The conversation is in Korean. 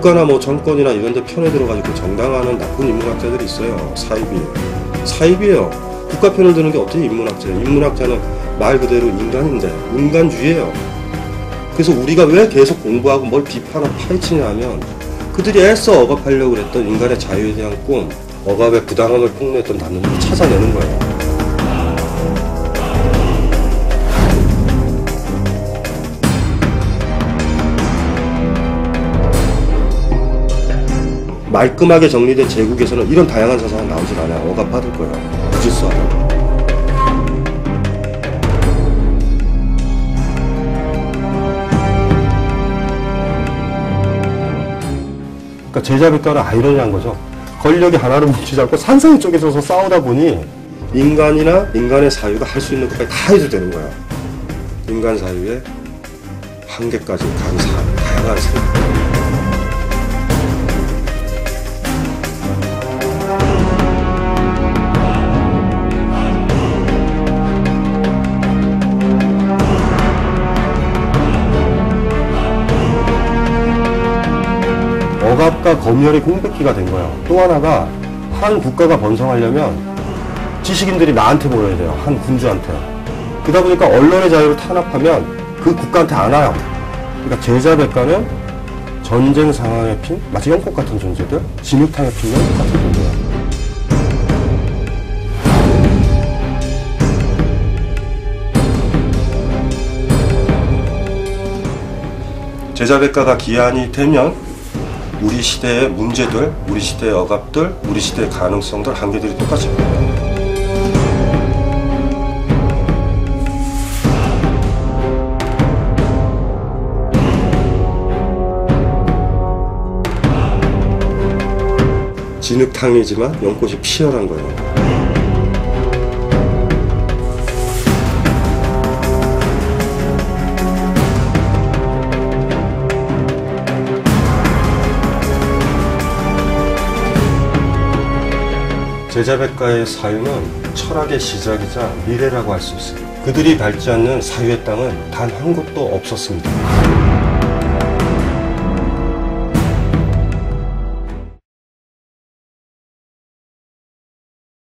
국가나 뭐 정권이나 이런 데 편에 들어가지고 정당화하는 나쁜 인문학자들이 있어요. 사입이에요. 사입이에요. 국가 편을 드는 게 어떻게 인문학자예요? 인문학자는 말 그대로 인간인데 인간주의예요. 그래서 우리가 왜 계속 공부하고 뭘 비판하고 파헤치냐 하면 그들이 애써 억압하려고 그랬던 인간의 자유에 대한 꿈, 억압의 부당함을 폭로했던 단어들을 찾아내는 거예요. 말끔하게 정리된 제국에서는 이런 다양한 사상은 나오질 않아요. 억압받을 거예요. 무질서하다. 그러니까 제자백과는 아이러니한 거죠. 권력이 하나를 뭉치지 않고 산성이 쪼개져서 싸우다 보니 인간이나 인간의 사유가 할 수 있는 것까지 다 해도 되는 거야. 인간 사유의 한계까지 간 사람, 다양한 사람. 억압과 검열이 공백기가 된 거예요. 또 하나가 한 국가가 번성하려면 지식인들이 나한테 모여야 돼요. 한 군주한테. 그러다 보니까 언론의 자유를 탄압하면 그 국가한테 안 와요. 그러니까 제자백과는 전쟁 상황에 핀 마치 영국 같은 존재들, 진흙탕에 핀 영국 같은 존재예요. 제자백과가 기한이 되면 우리 시대의 문제들, 우리 시대의 억압들, 우리 시대의 가능성들, 한계들이 똑같습니다. 진흙탕이지만 연꽃이 피어난 거예요. 제자백과의 사유는 철학의 시작이자 미래라고 할 수 있어요. 그들이 밟지 않는 사유의 땅은 단 한 곳도 없었습니다.